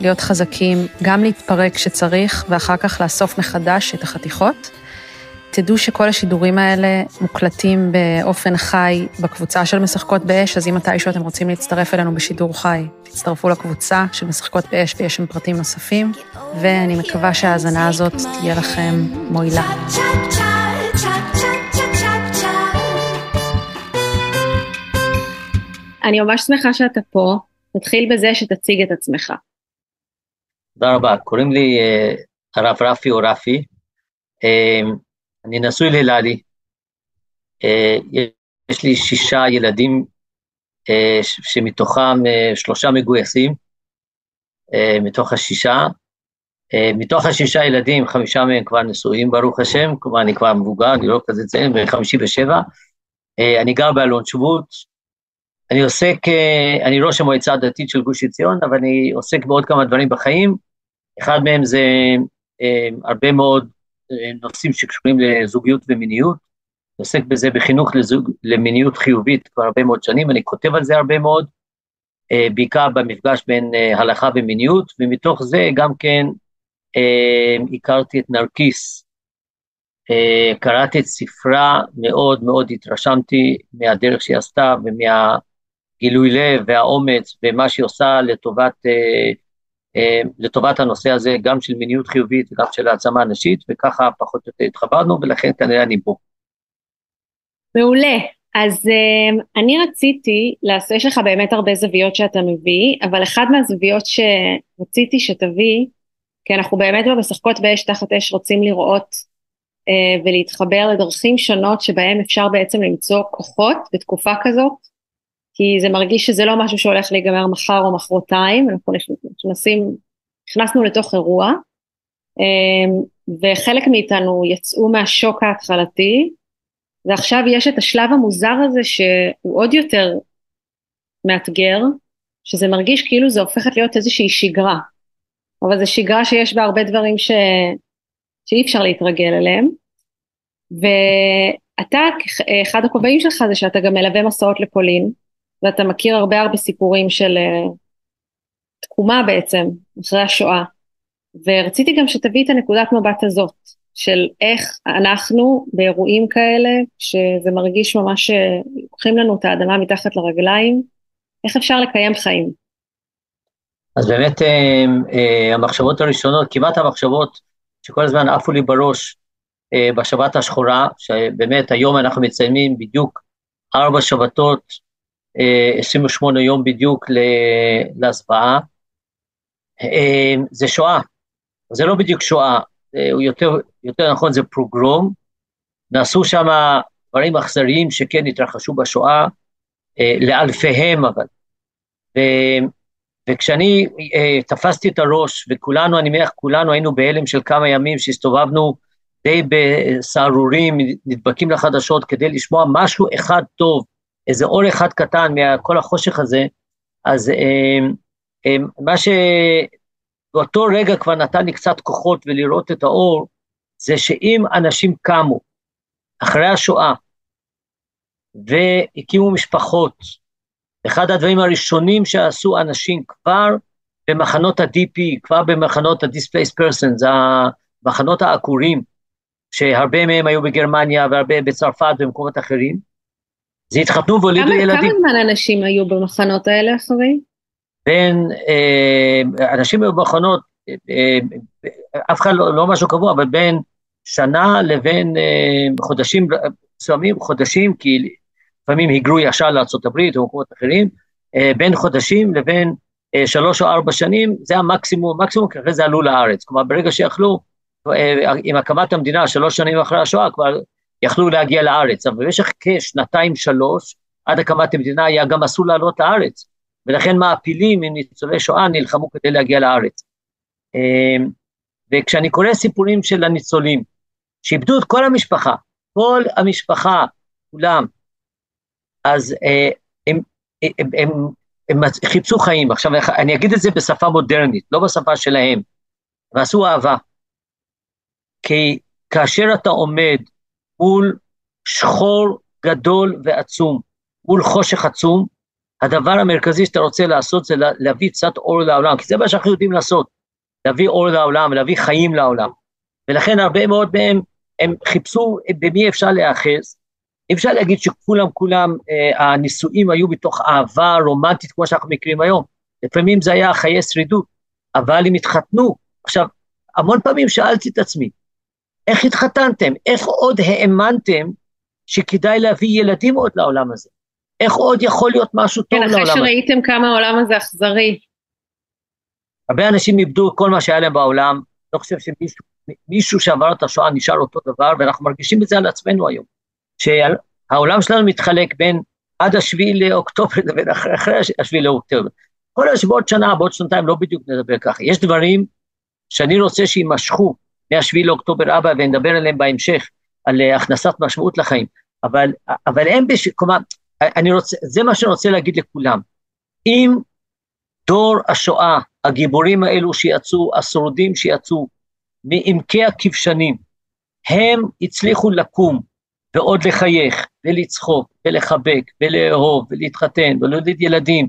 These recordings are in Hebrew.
להיות חזקים, גם להתפרק כשצריך, ואחר כך לאסוף מחדש את החתיכות. תדעו שכל השידורים האלה מוקלטים באופן חי בקבוצה של משחקות באש, אז אם מתישהו אתם רוצים להצטרף אלינו בשידור חי, תצטרפו לקבוצה של משחקות באש ויש שם פרטים נוספים, ואני מקווה שההאזנה הזאת תהיה לכם מועילה. אני ממש שמחה שאתה פה, נתחיל בזה שתציג את עצמך. תודה רבה, קוראים לי uh, הרב רפי או רפי, uh, אני נשוי לללי, uh, יש לי שישה ילדים שמתוכם שלושה מגויסים, מתוך השישה, מתוך השישה ילדים, חמישה מהם כבר נשואים ברוך השם, כלומר אני כבר מבוגר, אני לא כזה צעיר, ושבע, uh, אני גר באלון שבות, אני עוסק, אני ראש המועצה הדתית של גוש עציון, אבל אני עוסק בעוד כמה דברים בחיים, אחד מהם זה אה, הרבה מאוד אה, נושאים שקשורים לזוגיות ומיניות, אני עוסק בזה בחינוך לזוג, למיניות חיובית כבר הרבה מאוד שנים, אני כותב על זה הרבה מאוד, אה, בעיקר במפגש בין הלכה ומיניות, ומתוך זה גם כן הכרתי את נרקיס, קראתי את ספרה, מאוד מאוד התרשמתי מהדרך שהיא עשתה ומהגילוי לב והאומץ ומה שהיא עושה לטובת לטובת הנושא הזה, גם של מיניות חיובית וגם של העצמה נשית, וככה פחות או יותר התחברנו, ולכן כנראה אני פה. מעולה. אז uh, אני רציתי, יש לך באמת הרבה זוויות שאתה מביא, אבל אחת מהזוויות שרציתי שתביא, כי אנחנו באמת במשחקות באש תחת אש רוצים לראות uh, ולהתחבר לדרכים שונות שבהם אפשר בעצם למצוא כוחות בתקופה כזאת, כי זה מרגיש שזה לא משהו שהולך להיגמר מחר או מחרתיים, אנחנו נכנסים, נכנסנו לתוך אירוע, אמ, וחלק מאיתנו יצאו מהשוק ההתחלתי, ועכשיו יש את השלב המוזר הזה שהוא עוד יותר מאתגר, שזה מרגיש כאילו זה הופכת להיות איזושהי שגרה, אבל זו שגרה שיש בה הרבה דברים ש... שאי אפשר להתרגל אליהם, ואתה, אחד הכובעים שלך זה שאתה גם מלווה מסעות לפולין, ואתה מכיר הרבה הרבה סיפורים של uh, תקומה בעצם, אחרי השואה. ורציתי גם שתביא את הנקודת מבט הזאת, של איך אנחנו באירועים כאלה, שזה מרגיש ממש שלוקחים לנו את האדמה מתחת לרגליים, איך אפשר לקיים חיים. אז באמת אה, אה, המחשבות הראשונות, כמעט המחשבות שכל הזמן עפו לי בראש בשבת השחורה, שבאמת היום אנחנו מציינים בדיוק ארבע שבתות 28 יום בדיוק להצבעה. אה, זה שואה, זה לא בדיוק שואה, יותר, יותר נכון זה פרוגרום, נעשו שם דברים אכזריים שכן התרחשו בשואה, אה, לאלפיהם אבל. ו, וכשאני אה, תפסתי את הראש, וכולנו, אני מניח, כולנו היינו בהלם של כמה ימים שהסתובבנו די בסהרורים, נדבקים לחדשות כדי לשמוע משהו אחד טוב, איזה אור אחד קטן מכל החושך הזה, אז אה, אה, מה שבאותו רגע כבר נתן לי קצת כוחות ולראות את האור, זה שאם אנשים קמו אחרי השואה והקימו משפחות, אחד הדברים הראשונים שעשו אנשים כבר במחנות ה-DP, כבר במחנות ה-Displaced Persons, המחנות העקורים, שהרבה מהם היו בגרמניה והרבה בצרפת ובמקומות אחרים, זה התחתנו והולידו ילדים. כמה זמן אנשים היו במחנות האלה אחרי? בין, אה, אנשים היו במחנות, אה, אף אחד לא, לא משהו קבוע, אבל בין שנה לבין uh, חודשים מסוימים, חודשים, כי לפעמים היגרו ישר לארה"ב או מקומות אחרים, uh, בין חודשים לבין uh, שלוש או ארבע שנים, זה המקסימום, מקסימום, כי אחרי זה עלו לארץ. כלומר, ברגע שיכלו, uh, עם הקמת המדינה, שלוש שנים אחרי השואה, כבר יכלו להגיע לארץ, אבל במשך כשנתיים שלוש, עד הקמת המדינה היה גם אסור לעלות לארץ, ולכן מעפילים עם ניצולי שואה נלחמו כדי להגיע לארץ. אמ, וכשאני קורא סיפורים של הניצולים, שאיבדו את כל המשפחה, כל המשפחה, כולם, אז אה, הם, הם, הם, הם, הם חיפשו חיים. עכשיו, אני אגיד את זה בשפה מודרנית, לא בשפה שלהם, ועשו אהבה. כי כאשר אתה עומד מול שחור גדול ועצום, מול חושך עצום, הדבר המרכזי שאתה רוצה לעשות זה להביא קצת אור לעולם, כי זה מה שאנחנו יודעים לעשות, להביא אור לעולם, להביא חיים לעולם. ולכן הרבה מאוד מהם, הם חיפשו במי אפשר להיאחז. אי אפשר להגיד שכולם כולם, אה, הנישואים היו בתוך אהבה רומנטית כמו שאנחנו מכירים היום. לפעמים זה היה חיי שרידות, אבל הם התחתנו. עכשיו, המון פעמים שאלתי את עצמי, איך התחתנתם? איך עוד האמנתם שכדאי להביא ילדים עוד לעולם הזה? איך עוד יכול להיות משהו טוב לעולם הזה? כן, אחרי שראיתם כמה העולם הזה אכזרי. הרבה אנשים איבדו כל מה שהיה להם בעולם, לא חושב שמישהו שעבר את השואה נשאר אותו דבר, ואנחנו מרגישים את זה על עצמנו היום. שהעולם שלנו מתחלק בין עד השביעי לאוקטובר לבין אחרי, אחרי השביעי לאוקטובר. כל השבועות שנה, בעוד שנתיים לא בדיוק נדבר ככה. יש דברים שאני רוצה שיימשכו מהשביעי לאוקטובר הבא, ונדבר עליהם בהמשך, על אה, הכנסת משמעות לחיים. אבל, אבל הם, בש... כלומר, אני רוצה, זה מה שאני רוצה להגיד לכולם. אם דור השואה, הגיבורים האלו שיצאו, השורדים שיצאו מעמקי הכבשנים, הם הצליחו לקום ועוד לחייך ולצחוק ולחבק ולאהוב ולהתחתן ולהוליד ילדים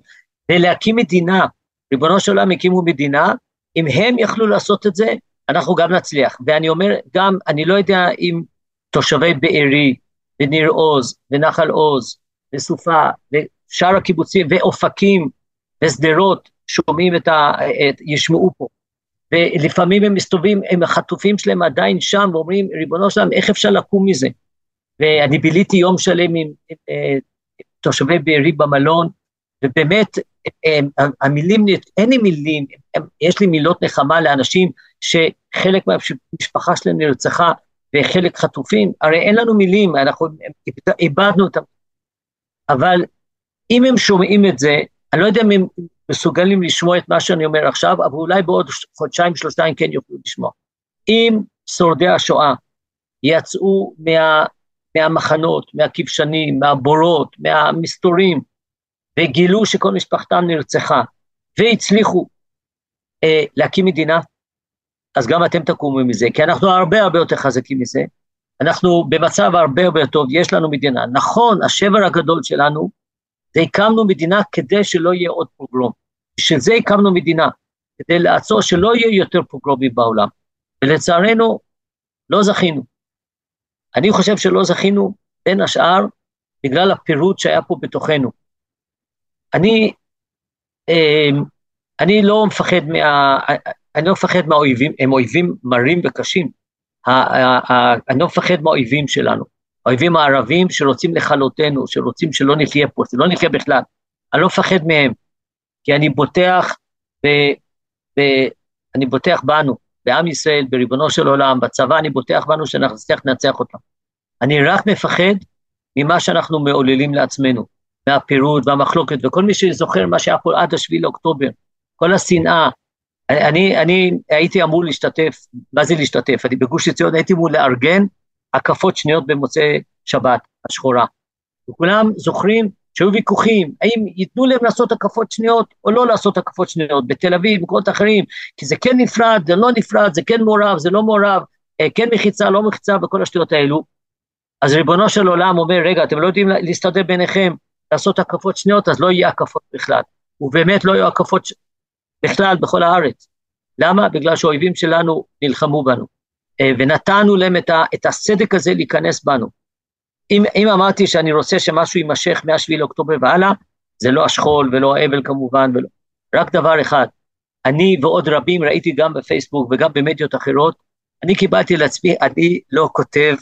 ולהקים מדינה, ריבונו של עולם הקימו מדינה, אם הם יכלו לעשות את זה, אנחנו גם נצליח. ואני אומר, גם, אני לא יודע אם תושבי בארי וניר עוז ונחל עוז וסופה ושאר הקיבוצים ואופקים ושדרות שומעים את ה... את, ישמעו פה. ולפעמים הם מסתובבים, הם החטופים שלהם עדיין שם ואומרים, ריבונו שלם, איך אפשר לקום מזה? ואני ביליתי יום שלם עם, עם, עם אה, תושבי בארי במלון, ובאמת, המילים, אין לי מילים, יש לי מילות נחמה לאנשים שחלק מהמשפחה שלהם נרצחה וחלק חטופים, הרי אין לנו מילים, אנחנו איבדנו אותם. אבל אם הם שומעים את זה, אני לא יודע אם הם מסוגלים לשמוע את מה שאני אומר עכשיו, אבל אולי בעוד חודשיים, שלושה הם כן יוכלו לשמוע. אם שורדי השואה יצאו מה, מהמחנות, מהכבשנים, מהבורות, מהמסתורים, וגילו שכל משפחתם נרצחה, והצליחו אה, להקים מדינה, אז גם אתם תקומו מזה, כי אנחנו הרבה הרבה יותר חזקים מזה, אנחנו במצב הרבה הרבה טוב, יש לנו מדינה. נכון, השבר הגדול שלנו, זה הקמנו מדינה כדי שלא יהיה עוד פוגרום. בשביל זה הקמנו מדינה, כדי לעצור שלא יהיה יותר פוגרומים בעולם. ולצערנו, לא זכינו. אני חושב שלא זכינו, בין השאר, בגלל הפירוט שהיה פה בתוכנו. אני, אה, אני לא מפחד מה... אני לא מפחד מהאויבים, הם אויבים מרים וקשים. אני לא מפחד מהאויבים שלנו. האויבים הערבים שרוצים לכלותנו, שרוצים שלא נחיה פה, שלא נחיה בכלל. אני לא מפחד מהם, כי אני בוטח, ב, ב, אני בוטח בנו, בעם ישראל, בריבונו של עולם, בצבא, אני בוטח בנו שאנחנו נצליח לנצח אותם. אני רק מפחד ממה שאנחנו מעוללים לעצמנו, מהפירוד והמחלוקת, וכל מי שזוכר מה שהיה פה עד השביעי לאוקטובר, כל השנאה, אני, אני הייתי אמור להשתתף, מה זה להשתתף? אני בגוש עציון הייתי אמור לארגן הקפות שניות במוצאי שבת השחורה. וכולם זוכרים שהיו ויכוחים, האם ייתנו להם לעשות הקפות שניות או לא לעשות הקפות שניות, בתל אביב, במקומות אחרים, כי זה כן נפרד, זה לא נפרד, זה כן מעורב, זה לא מעורב, אה, כן מחיצה, לא מחיצה, וכל השטויות האלו. אז ריבונו של עולם אומר, רגע, אתם לא יודעים להסתדר ביניכם, לעשות הקפות שניות, אז לא יהיה הקפות בכלל. ובאמת לא יהיו הקפות בכלל בכל הארץ. למה? בגלל שהאויבים שלנו נלחמו בנו, אה, ונתנו להם את, ה, את הסדק הזה להיכנס בנו. אם, אם אמרתי שאני רוצה שמשהו יימשך מ-7 לאוקטובר והלאה, זה לא השכול ולא האבל כמובן, ולא, רק דבר אחד, אני ועוד רבים ראיתי גם בפייסבוק וגם במדיות אחרות, אני קיבלתי לעצמי, אני לא כותב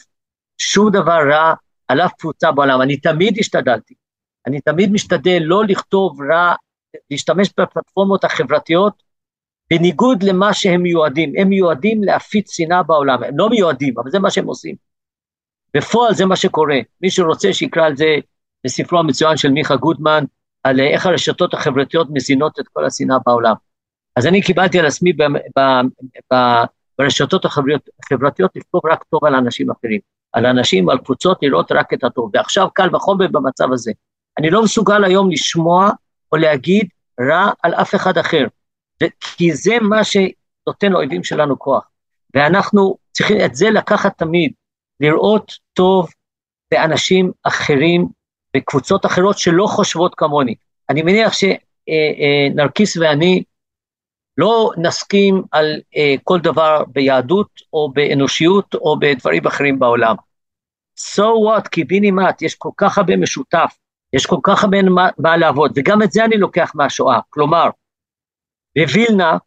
שום דבר רע על אף קבוצה בעולם, אני תמיד השתדלתי. אני תמיד משתדל לא לכתוב רע, להשתמש בפלטפורמות החברתיות בניגוד למה שהם מיועדים. הם מיועדים להפיץ שנאה בעולם, הם לא מיועדים, אבל זה מה שהם עושים. בפועל זה מה שקורה. מי שרוצה שיקרא על זה בספרו המצוין של מיכה גודמן, על איך הרשתות החברתיות מזינות את כל השנאה בעולם. אז אני קיבלתי על עצמי ב, ב, ב, ברשתות החברתיות לכתוב רק טוב על אנשים אחרים, על אנשים, על קבוצות, לראות רק את הטוב. ועכשיו קל וחומר במצב הזה. אני לא מסוגל היום לשמוע או להגיד רע על אף אחד אחר, כי זה מה שנותן לאויבים שלנו כוח. ואנחנו צריכים את זה לקחת תמיד, לראות טוב באנשים אחרים, בקבוצות אחרות שלא חושבות כמוני. אני מניח שנרקיס ואני לא נסכים על כל דבר ביהדות או באנושיות או בדברים אחרים בעולם. So what, קיבינימט, יש כל כך הרבה משותף, יש כל כך הרבה מה, מה לעבוד, וגם את זה אני לוקח מהשואה. כלומר, בווילנה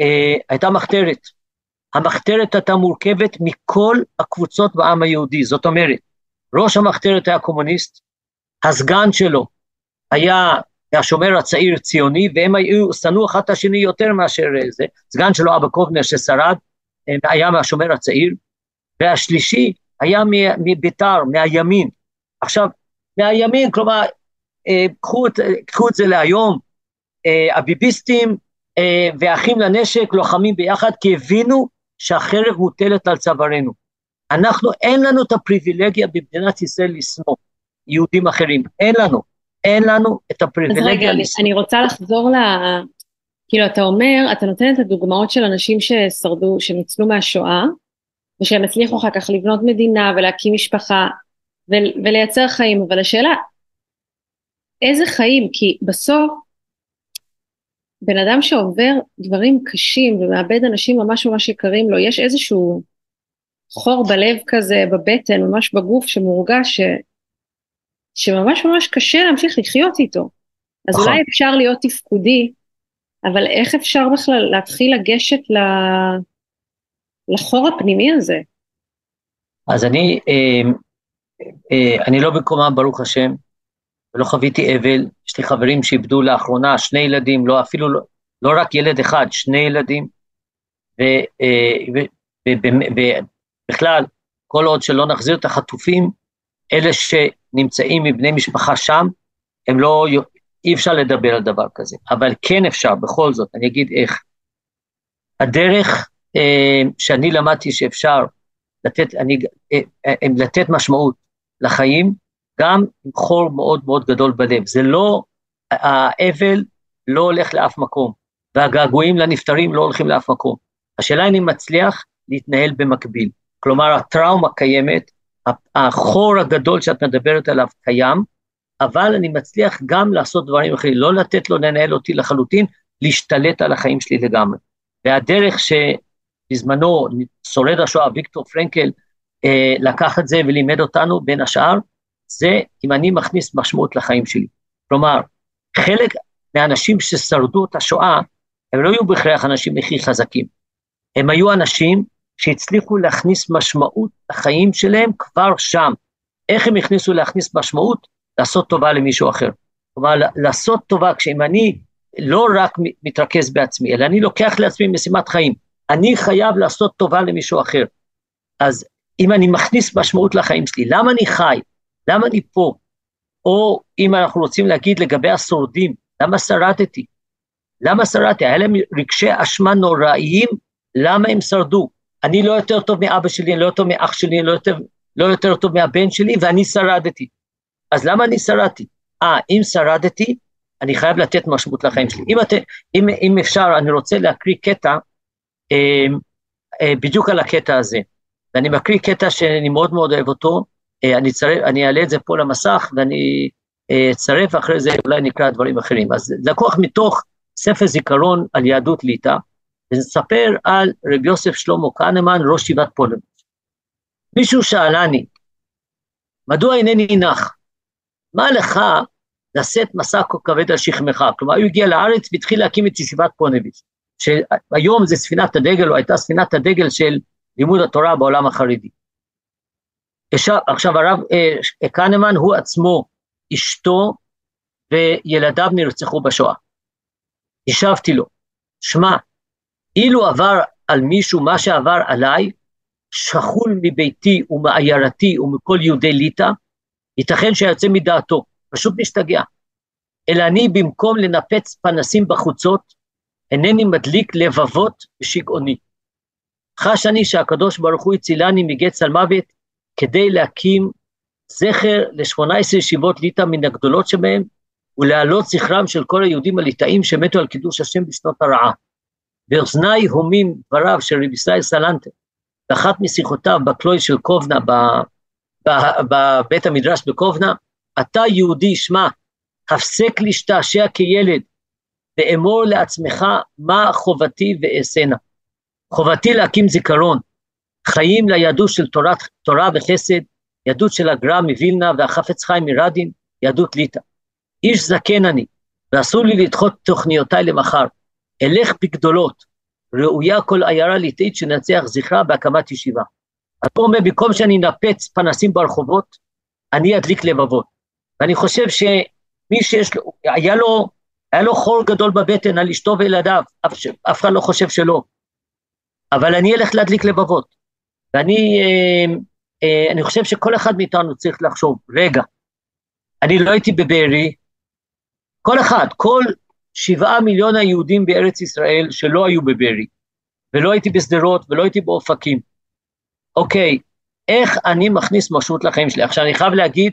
אה, הייתה מחתרת. המחתרת הייתה מורכבת מכל הקבוצות בעם היהודי, זאת אומרת, ראש המחתרת היה קומוניסט, הסגן שלו היה השומר הצעיר ציוני, והם היו, שנאו אחד את השני יותר מאשר זה, סגן שלו אבא קובנר ששרד, אה, היה מהשומר הצעיר, והשלישי היה מביתר, מהימין. עכשיו, מהימין, כלומר, אה, קחו את, קחו את זה להיום, אה, הביביסטים אה, ואחים לנשק לוחמים ביחד כי הבינו שהחרב מוטלת על צווארנו. אנחנו, אין לנו את הפריבילגיה במדינת ישראל לשנוא יהודים אחרים, אין לנו, אין לנו את הפריבילגיה לשנוא. אז רגע, לשנוא. אני רוצה לחזור ל... כאילו, אתה אומר, אתה נותן את הדוגמאות של אנשים ששרדו, שניצלו מהשואה, ושהם הצליחו אחר כך לבנות מדינה ולהקים משפחה ו- ולייצר חיים, אבל השאלה, איזה חיים? כי בסוף בן אדם שעובר דברים קשים ומאבד אנשים ממש ממש יקרים לו, יש איזשהו חור בלב כזה, בבטן, ממש בגוף, שמורגש ש... שממש ממש קשה להמשיך לחיות איתו. אז אולי נכון. אפשר להיות תפקודי, אבל איך אפשר בכלל להתחיל לגשת ל... לחור הפנימי הזה? אז אני, אה, אני לא במקומם, ברוך השם, ולא חוויתי אבל, יש לי חברים שאיבדו לאחרונה שני ילדים, לא אפילו, לא, לא רק ילד אחד, שני ילדים, ובכלל, אה, כל עוד שלא נחזיר את החטופים, אלה שנמצאים מבני משפחה שם, הם לא, אי אפשר לדבר על דבר כזה, אבל כן אפשר, בכל זאת, אני אגיד איך. הדרך אה, שאני למדתי שאפשר לתת, אני, אה, אה, לתת משמעות לחיים, גם עם חור מאוד מאוד גדול בלב. זה לא, האבל לא הולך לאף מקום, והגעגועים לנפטרים לא הולכים לאף מקום. השאלה אם אני מצליח להתנהל במקביל. כלומר, הטראומה קיימת, החור הגדול שאת מדברת עליו קיים, אבל אני מצליח גם לעשות דברים אחרים, לא לתת לו לנהל אותי לחלוטין, להשתלט על החיים שלי לגמרי. והדרך שבזמנו שורד השואה, ויקטור פרנקל, לקח את זה ולימד אותנו, בין השאר, זה אם אני מכניס משמעות לחיים שלי. כלומר, חלק מהאנשים ששרדו את השואה, הם לא היו בהכרח האנשים הכי חזקים. הם היו אנשים שהצליחו להכניס משמעות לחיים שלהם כבר שם. איך הם הכניסו להכניס משמעות? לעשות טובה למישהו אחר. כלומר, לעשות טובה, כשאם אני לא רק מתרכז בעצמי, אלא אני לוקח לעצמי משימת חיים, אני חייב לעשות טובה למישהו אחר. אז אם אני מכניס משמעות לחיים שלי, למה אני חי? למה אני פה? או אם אנחנו רוצים להגיד לגבי השורדים, למה שרדתי? למה שרדתי? היה להם רגשי אשמה נוראיים, למה הם שרדו? אני לא יותר טוב מאבא שלי, אני לא יותר מאח שלי, אני לא יותר, לא יותר טוב מהבן שלי, ואני שרדתי. אז למה אני שרדתי? אה, אם שרדתי, אני חייב לתת משמעות לחיים שלי. אם, את, אם, אם אפשר, אני רוצה להקריא קטע אה, אה, בדיוק על הקטע הזה. ואני מקריא קטע שאני מאוד מאוד אוהב אותו, אה, אני, צרף, אני אעלה את זה פה למסך ואני אה, אצרף אחרי זה, אולי נקרא דברים אחרים. אז לקוח מתוך ספר זיכרון על יהדות ליטא, ונספר על רבי יוסף שלמה כהנמן, ראש שיבת פולנד. מישהו שאלני, מדוע אינני נח? מה לך לשאת מסע כה כבד על שכמך? כלומר, הוא הגיע לארץ והתחיל להקים את ישיבת פונביץ'. שהיום זה ספינת הדגל, או הייתה ספינת הדגל של לימוד התורה בעולם החרדי. עכשיו הרב אה, קנמן הוא עצמו, אשתו וילדיו נרצחו בשואה. השבתי לו, שמע, אילו עבר על מישהו מה שעבר עליי, שכול מביתי ומעיירתי ומכל יהודי ליטא, ייתכן שיוצא מדעתו, פשוט משתגע. אלא אני במקום לנפץ פנסים בחוצות, אינני מדליק לבבות בשגעוני. חש אני שהקדוש ברוך הוא הצילני מגט צלמוות כדי להקים זכר ל-18 ישיבות ליטא מן הגדולות שבהן, ולהעלות זכרם של כל היהודים הליטאים שמתו על קידוש השם בשנות הרעה. באוזניי הומים דבריו של רבי ישראל סלנטה, באחת משיחותיו בכלוי של קובנה, בבית המדרש בקובנה, אתה יהודי, שמע, הפסק להשתעשע כילד, ואמור לעצמך מה חובתי ואעשנה. חובתי להקים זיכרון, חיים ליהדות של תורת, תורה וחסד, יהדות של הגר"א מווילנה והחפץ חיים מרדין, יהדות ליטא. איש זקן אני, ואסור לי לדחות תוכניותיי למחר. אלך בגדולות, ראויה כל עיירה ליטאית שננצח זכרה בהקמת ישיבה. אז פה אומר, במקום שאני אנפץ פנסים ברחובות, אני אדליק לבבות. ואני חושב שמי שיש לו, היה לו, היה לו חור גדול בבטן על אשתו וילדיו, אף אחד לא חושב שלא. אבל אני אלך להדליק לבבות. ואני אה, אה, אני חושב שכל אחד מאיתנו צריך לחשוב, רגע, אני לא הייתי בבארי, כל אחד, כל שבעה מיליון היהודים בארץ ישראל שלא היו בבארי, ולא הייתי בשדרות ולא הייתי באופקים. אוקיי, איך אני מכניס משמעות לחיים שלי? עכשיו אני חייב להגיד,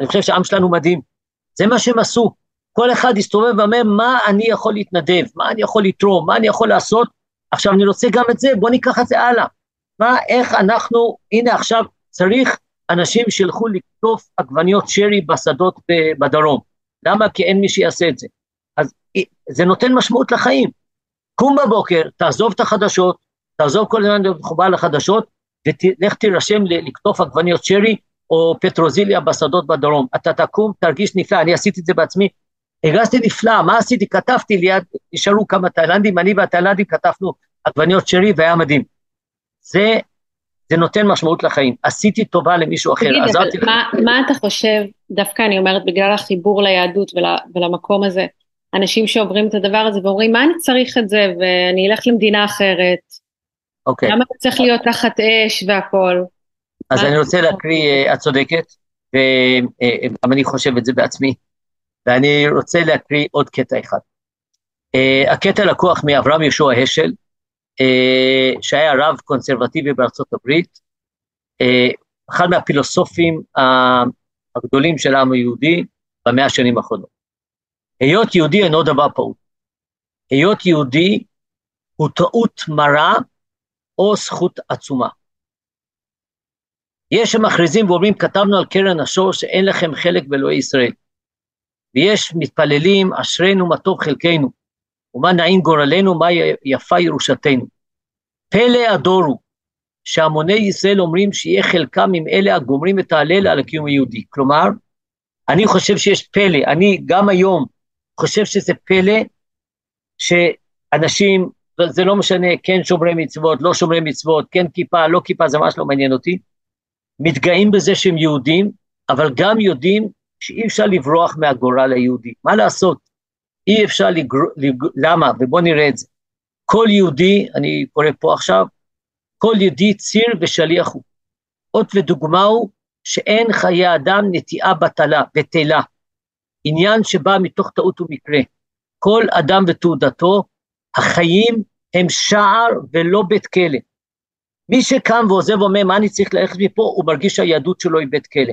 אני חושב שהעם שלנו מדהים, זה מה שהם עשו. כל אחד הסתובב ואומר, מה אני יכול להתנדב, מה אני יכול לתרום, מה אני יכול לעשות, עכשיו אני רוצה גם את זה, בוא ניקח את זה הלאה. מה, איך אנחנו, הנה עכשיו צריך אנשים שילכו לקטוף עגבניות שרי בשדות בדרום. למה? כי אין מי שיעשה את זה. אז זה נותן משמעות לחיים. קום בבוקר, תעזוב את החדשות, תעזוב כל הזמן להיות מחובר לחדשות, ולך תירשם לקטוף עגבניות שרי או פטרוזיליה בשדות בדרום. אתה תקום, תרגיש נפלא, אני עשיתי את זה בעצמי. הרגשתי נפלא, מה עשיתי? כתבתי ליד, נשארו כמה תאילנדים, אני והתאילנדים כתבנו עגבניות שרי והיה מדהים. זה, זה נותן משמעות לחיים. עשיתי טובה למישהו אחר, תגיד, עזרתי... תגיד, מה, מה אתה חושב, דווקא אני אומרת, בגלל החיבור ליהדות ול, ולמקום הזה, אנשים שעוברים את הדבר הזה ואומרים, מה אני צריך את זה, ואני אלך למדינה אחרת. אוקיי. למה אתה צריך להיות תחת אש והכול? אז אני רוצה להקריא, אה, את צודקת, וגם אני חושב את זה בעצמי, ואני רוצה להקריא עוד קטע אחד. אה, הקטע לקוח מאברהם יהושע השל, שהיה רב קונסרבטיבי בארצות הברית, אחד מהפילוסופים הגדולים של העם היהודי במאה השנים האחרונות. היות יהודי אינו דבר פעוט. היות יהודי הוא טעות מרה או זכות עצומה. יש שמכריזים ואומרים, כתבנו על קרן השור שאין לכם חלק באלוהי ישראל. ויש מתפללים, אשרינו מה טוב חלקנו, ומה נעים גורלנו, מה יפה ירושתנו. פלא הדור הוא שהמוני ישראל אומרים שיהיה חלקם עם אלה הגומרים את ההלל על הקיום היהודי. כלומר, אני חושב שיש פלא, אני גם היום חושב שזה פלא שאנשים, זה לא משנה, כן שומרי מצוות, לא שומרי מצוות, כן כיפה, לא כיפה, זה ממש לא מעניין אותי, מתגאים בזה שהם יהודים, אבל גם יודעים שאי אפשר לברוח מהגורל היהודי. מה לעשות? אי אפשר לגרוע, לג... למה? ובואו נראה את זה. כל יהודי, אני קורא פה עכשיו, כל יהודי ציר ושליח הוא. אות ודוגמה הוא שאין חיי אדם נטיעה בטלה, בטלה. עניין שבא מתוך טעות ומקרה. כל אדם ותעודתו, החיים הם שער ולא בית כלא. מי שקם ועוזב ואומר מה אני צריך ללכת מפה, הוא מרגיש שהיהדות שלו היא בית כלא.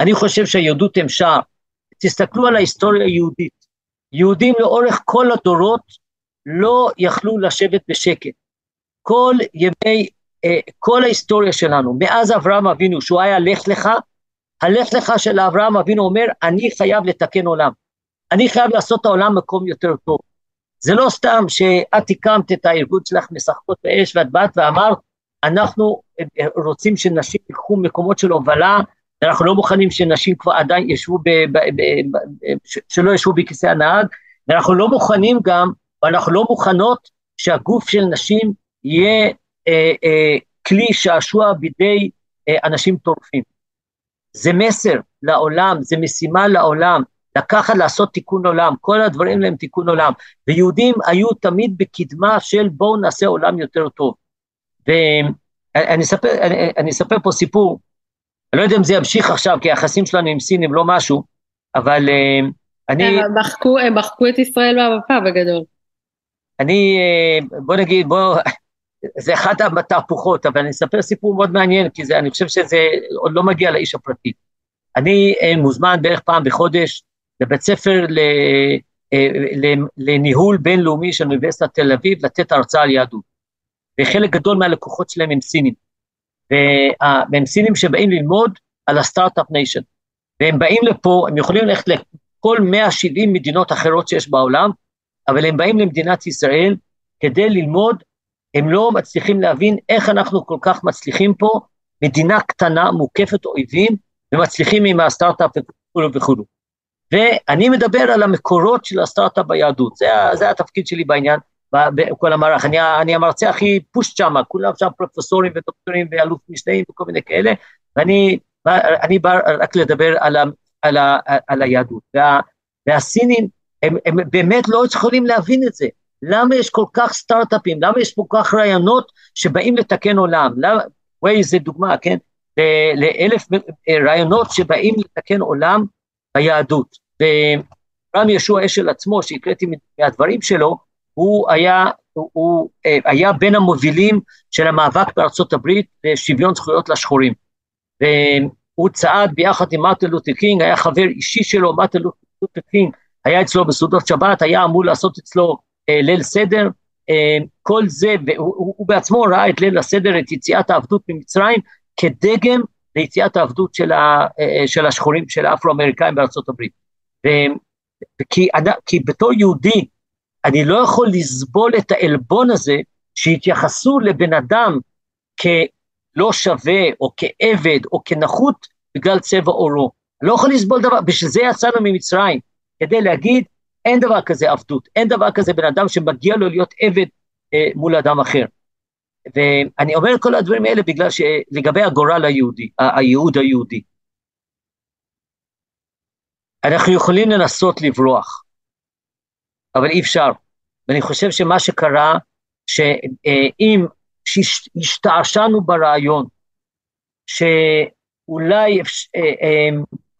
אני חושב שהיהדות הם שער. תסתכלו על ההיסטוריה היהודית. יהודים לאורך כל הדורות לא יכלו לשבת בשקט. כל ימי, אה, כל ההיסטוריה שלנו, מאז אברהם אבינו, שהוא היה לך לך, הלך לך של אברהם אבינו אומר, אני חייב לתקן עולם. אני חייב לעשות את העולם מקום יותר טוב. זה לא סתם שאת הקמת את הארגון שלך משחקות באש ואת באת ואמרת, אנחנו רוצים שנשים ייקחו מקומות של הובלה, אנחנו לא מוכנים שנשים כבר עדיין ישבו, ב, ב, ב, ב, שלא ישבו בכיסא הנהג, ואנחנו לא מוכנים גם, ואנחנו לא מוכנות שהגוף של נשים יהיה אה, אה, כלי שעשוע בידי אה, אנשים טורפים. זה מסר לעולם, זה משימה לעולם, לקחת לעשות תיקון עולם, כל הדברים האלה הם תיקון עולם, ויהודים היו תמיד בקדמה של בואו נעשה עולם יותר טוב. ואני אספר, אני, אני אספר פה סיפור, אני לא יודע אם זה ימשיך עכשיו, כי היחסים שלנו עם סינים לא משהו, אבל uh, אני... הם מחקו, הם מחקו את ישראל מהמפה בגדול. אני, uh, בוא נגיד, בוא, זה אחת התהפוכות, אבל אני אספר סיפור מאוד מעניין, כי זה, אני חושב שזה עוד לא מגיע לאיש הפרטי. אני אה, מוזמן בערך פעם בחודש לבית ספר ל, לניהול בינלאומי של אוניברסיטת תל אביב, לתת הרצאה על יהדות. וחלק גדול מהלקוחות שלהם הם סינים. והם סינים שבאים ללמוד על ה start-up nation. והם באים לפה, הם יכולים ללכת לכל 170 מדינות אחרות שיש בעולם, אבל הם באים למדינת ישראל כדי ללמוד, הם לא מצליחים להבין איך אנחנו כל כך מצליחים פה, מדינה קטנה, מוקפת אויבים, ומצליחים עם הסטארט-אפ וכו' וכו'. ואני מדבר על המקורות של הסטארט-אפ ביהדות, זה, זה התפקיד שלי בעניין, בכל המערך. אני, אני המרצה הכי פושט שם, כולם שם פרופסורים ודוקטורים ואלוף משניים וכל מיני כאלה, ואני אני בא רק לדבר על, ה, על, ה, על היהדות. וה, והסינים, הם, הם באמת לא יכולים להבין את זה. למה יש כל כך סטארט-אפים? למה יש כל כך רעיונות שבאים לתקן עולם? למה, וואי, זה דוגמה, כן? לאלף רעיונות שבאים לתקן עולם ביהדות. ורם ישוע אשל עצמו, שהקראתי מהדברים שלו, הוא היה, הוא, הוא אה, היה בין המובילים של המאבק בארצות הברית לשוויון זכויות לשחורים. והוא צעד ביחד עם מרטין לותר קינג, היה חבר אישי שלו, מרטין לותר קינג היה אצלו בסעודות שבת, היה אמור לעשות אצלו אה, ליל סדר, אה, כל זה, והוא הוא בעצמו ראה את ליל הסדר, את יציאת העבדות ממצרים, כדגם ליציאת העבדות של, ה, אה, של השחורים, של האפרו-אמריקאים בארצות הברית. ו, וכי, כי בתור יהודי, אני לא יכול לסבול את העלבון הזה שהתייחסו לבן אדם כלא שווה או כעבד או כנחות בגלל צבע עורו. לא יכול לסבול דבר, בשביל זה יצאנו ממצרים, כדי להגיד אין דבר כזה עבדות, אין דבר כזה בן אדם שמגיע לו להיות עבד אה, מול אדם אחר. ואני אומר את כל הדברים האלה בגלל שלגבי הגורל היהודי, הייעוד היהודי. אנחנו יכולים לנסות לברוח, אבל אי אפשר. ואני חושב שמה שקרה, שאם השתעשענו ברעיון שאולי אה, אה,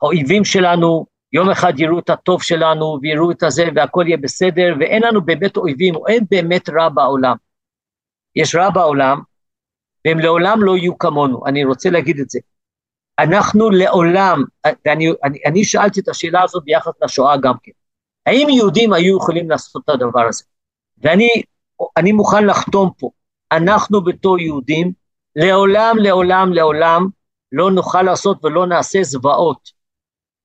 האויבים שלנו יום אחד יראו את הטוב שלנו ויראו את הזה והכל יהיה בסדר ואין לנו באמת אויבים, או אין באמת רע בעולם. יש רע בעולם והם לעולם לא יהיו כמונו, אני רוצה להגיד את זה. אנחנו לעולם, ואני אני, אני שאלתי את השאלה הזאת ביחס לשואה גם כן, האם יהודים היו יכולים לעשות את הדבר הזה? ואני מוכן לחתום פה, אנחנו בתור יהודים, לעולם, לעולם, לעולם, לא נוכל לעשות ולא נעשה זוועות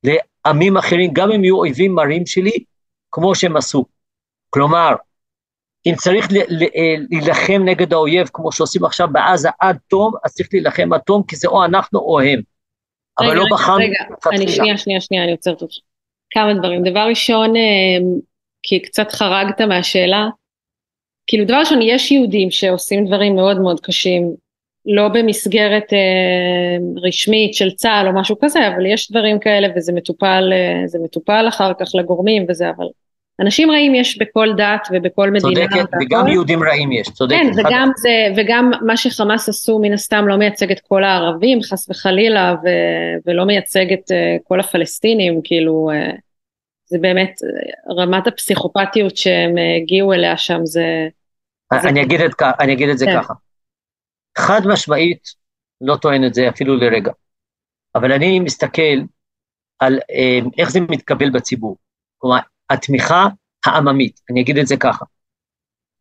לעמים אחרים, גם אם יהיו אויבים מרים שלי, כמו שהם עשו. כלומר, אם צריך אה, להילחם נגד האויב, כמו שעושים עכשיו בעזה עד תום, אז צריך להילחם עד תום, כי זה או אנחנו או הם. אבל לא בחרנו... רגע, רגע, אני שנייה, שנייה, שנייה, אני עוצרת אותך. כמה דברים. דבר ראשון, אה, כי קצת חרגת מהשאלה, כאילו דבר ראשון, יש יהודים שעושים דברים מאוד מאוד קשים, לא במסגרת אה, רשמית של צה"ל או משהו כזה, אבל יש דברים כאלה וזה מטופל, אה, מטופל אחר כך לגורמים וזה, אבל אנשים רעים יש בכל דת ובכל מדינה. צודקת, וגם יהודים רעים יש, צודקת. כן, וגם, זה, וגם מה שחמאס עשו מן הסתם לא מייצג את כל הערבים, חס וחלילה, ו, ולא מייצג את אה, כל הפלסטינים, כאילו, אה, זה באמת, רמת הפסיכופתיות שהם הגיעו אליה שם זה... אני, אגיד, את, אני אגיד את זה כן. ככה. חד משמעית, לא טוען את זה אפילו לרגע, אבל אני מסתכל על אה, איך זה מתקבל בציבור. כלומר, התמיכה העממית, אני אגיד את זה ככה.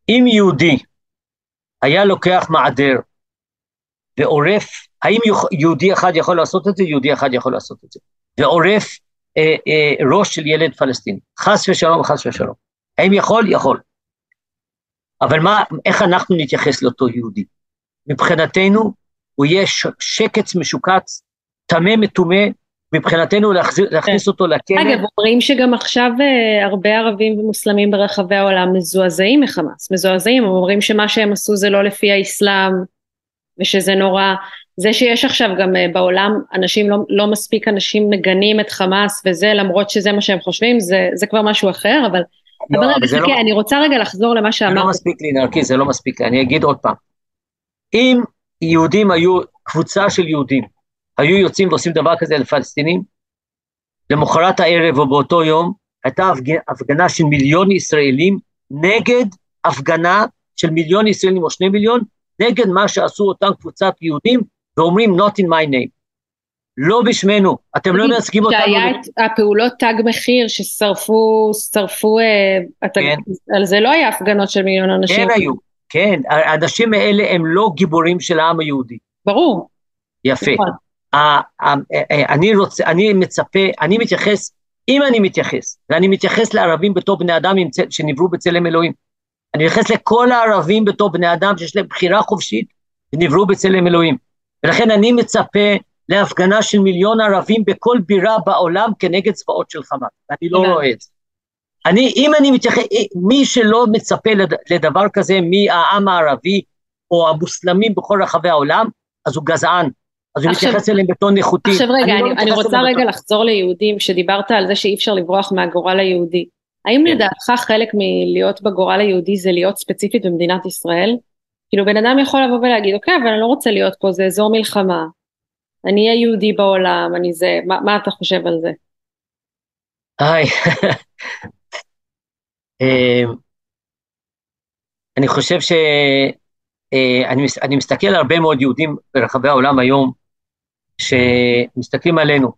אם יהודי היה לוקח מעדר ועורף, האם יהודי אחד יכול לעשות את זה? יהודי אחד יכול לעשות את זה. ועורף אה, אה, ראש של ילד פלסטיני, חס ושלום, חס ושלום. האם יכול? יכול. אבל מה, איך אנחנו נתייחס לאותו יהודי? מבחינתנו הוא יהיה שקץ משוקץ, טמא מטומא, מבחינתנו להחזיר, להכניס אותו לכלא. אגב, אומרים שגם עכשיו אה, הרבה ערבים ומוסלמים ברחבי העולם מזועזעים מחמאס, מזועזעים, אומרים שמה שהם עשו זה לא לפי האסלאם, ושזה נורא. זה שיש עכשיו גם אה, בעולם אנשים, לא, לא מספיק אנשים מגנים את חמאס וזה, למרות שזה מה שהם חושבים, זה, זה כבר משהו אחר, אבל... לא, אבל, אבל זה לא... אני רוצה רגע לחזור למה שאמרת. זה לא מספיק לי, נרקיס, זה לא מספיק לי, אני אגיד עוד פעם. אם יהודים היו, קבוצה של יהודים, היו יוצאים ועושים דבר כזה לפלסטינים, למחרת הערב או באותו יום, הייתה הפגנה של מיליון ישראלים נגד הפגנה של מיליון ישראלים או שני מיליון, נגד מה שעשו אותם קבוצת יהודים, ואומרים not in my name. לא בשמנו, אתם לא מייצגים אותנו. שהיה את הפעולות תג מחיר ששרפו, שרפו, אה, כן. על זה לא היה הפגנות של מיליון אנשים. כן היו, כן, האנשים האלה הם לא גיבורים של העם היהודי. ברור. יפה. נכון. אני רוצה, אני מצפה, אני מתייחס, אם אני מתייחס, ואני מתייחס לערבים בתור בני אדם שנבראו בצלם אלוהים, אני מתייחס לכל הערבים בתור בני אדם שיש להם בחירה חופשית ונבראו בצלם אלוהים. ולכן אני מצפה להפגנה של מיליון ערבים בכל בירה בעולם כנגד צבאות של חמאס, ואני לא רואה את זה. אני, אם אני מתייחס, מי שלא מצפה לדבר כזה מהעם הערבי או המוסלמים בכל רחבי העולם, אז הוא גזען, אז הוא מתייחס אליהם בטון איכותי. עכשיו רגע, אני, לא אני, אני רוצה רגע בטון. לחזור ליהודים, שדיברת על זה שאי אפשר לברוח מהגורל היהודי. האם כן. לדעתך חלק מלהיות בגורל היהודי זה להיות ספציפית במדינת ישראל? כאילו בן אדם יכול לבוא ולהגיד, אוקיי, אבל אני לא רוצה להיות פה, זה אזור מלחמה. אני אהיה יהודי בעולם, אני זה, מה, מה אתה חושב על זה? היי, אה, אני חושב שאני אה, מסתכל על הרבה מאוד יהודים ברחבי העולם היום, שמסתכלים עלינו,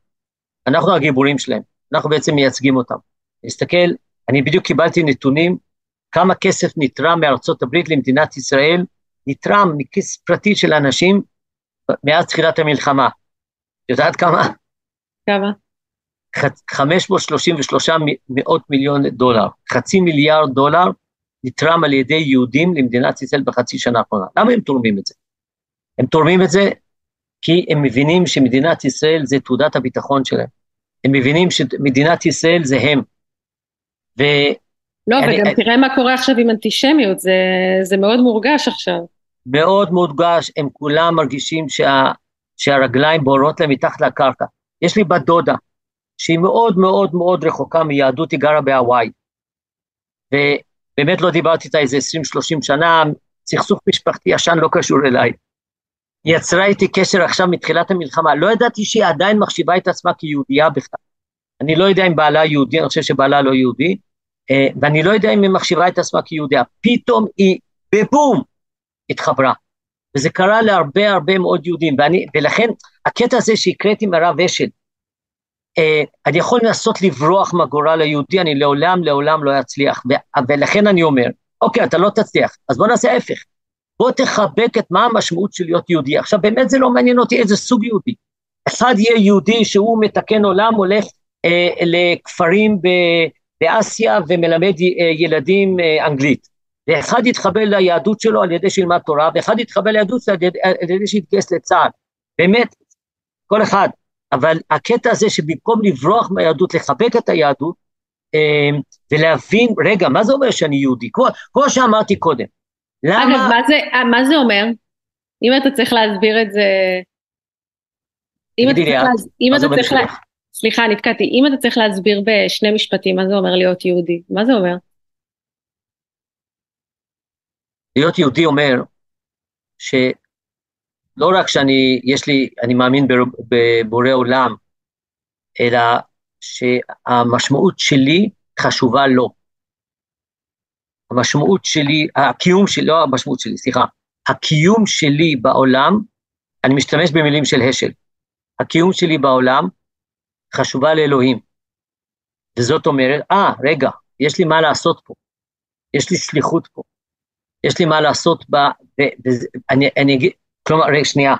אנחנו הגיבורים שלהם, אנחנו בעצם מייצגים אותם. נסתכל, אני בדיוק קיבלתי נתונים כמה כסף נתרם מארצות הברית למדינת ישראל, נתרם מכיס פרטי של אנשים מאז תחילת המלחמה. יודעת כמה? כמה? 533 מאות מיליון דולר, חצי מיליארד דולר נתרם על ידי יהודים למדינת ישראל בחצי שנה האחרונה. למה הם תורמים את זה? הם תורמים את זה כי הם מבינים שמדינת ישראל זה תעודת הביטחון שלהם. הם מבינים שמדינת ישראל זה הם. ו... לא, אני, וגם אני, תראה מה קורה עכשיו עם אנטישמיות, זה, זה מאוד מורגש עכשיו. מאוד מורגש, הם כולם מרגישים שה, שהרגליים בורות להם מתחת לקרקע. יש לי בת דודה, שהיא מאוד מאוד מאוד רחוקה מיהדות, היא גרה בהוואי. ובאמת לא דיברתי איתה איזה 20-30 שנה, סכסוך משפחתי ישן לא קשור אליי. יצרה איתי קשר עכשיו מתחילת המלחמה, לא ידעתי שהיא עדיין מחשיבה את עצמה כיהודייה בכלל. אני לא יודע אם בעלה יהודי, אני חושב שבעלה לא יהודי, אה, ואני לא יודע אם היא מחשיבה את עצמה כיהודייה. פתאום היא, בבום, התחברה. וזה קרה להרבה הרבה מאוד יהודים, ואני, ולכן הקטע הזה שהקראתי מהרב אשל, אה, אני יכול לנסות לברוח מהגורל היהודי, אני לעולם לעולם לא אצליח, ו- ולכן אני אומר, אוקיי, אתה לא תצליח, אז בוא נעשה ההפך. בוא תחבק את מה המשמעות של להיות יהודי. עכשיו, באמת זה לא מעניין אותי איזה סוג יהודי. אחד יהיה יהודי שהוא מתקן עולם, הולך אה, לכפרים ב- באסיה ומלמד אה, ילדים אה, אנגלית. ואחד יתחבר ליהדות שלו על ידי שילמד תורה, ואחד יתחבר ליהדות שלו על ידי, על ידי שיתגייס לצה"ל. באמת, כל אחד. אבל הקטע הזה שבמקום לברוח מהיהדות, לחבק את היהדות, אה, ולהבין, רגע, מה זה אומר שאני יהודי? כמו, כמו שאמרתי קודם. למה... אגב, מה זה, מה זה אומר? אם אתה צריך להסביר את זה... אם אתה צריך, להס... אם אתה צריך לה... סליחה, נתקעתי. אם אתה צריך להסביר בשני משפטים מה זה אומר להיות יהודי, מה זה אומר? להיות יהודי אומר שלא רק שאני, יש לי, אני מאמין בבורא עולם, אלא שהמשמעות שלי חשובה לו. המשמעות שלי, הקיום שלי, לא המשמעות שלי, סליחה, הקיום שלי בעולם, אני משתמש במילים של השל, הקיום שלי בעולם חשובה לאלוהים. וזאת אומרת, אה, ah, רגע, יש לי מה לעשות פה, יש לי שליחות פה, יש לי מה לעשות ב... אני, אני אגיד, כלומר, רגע, שנייה,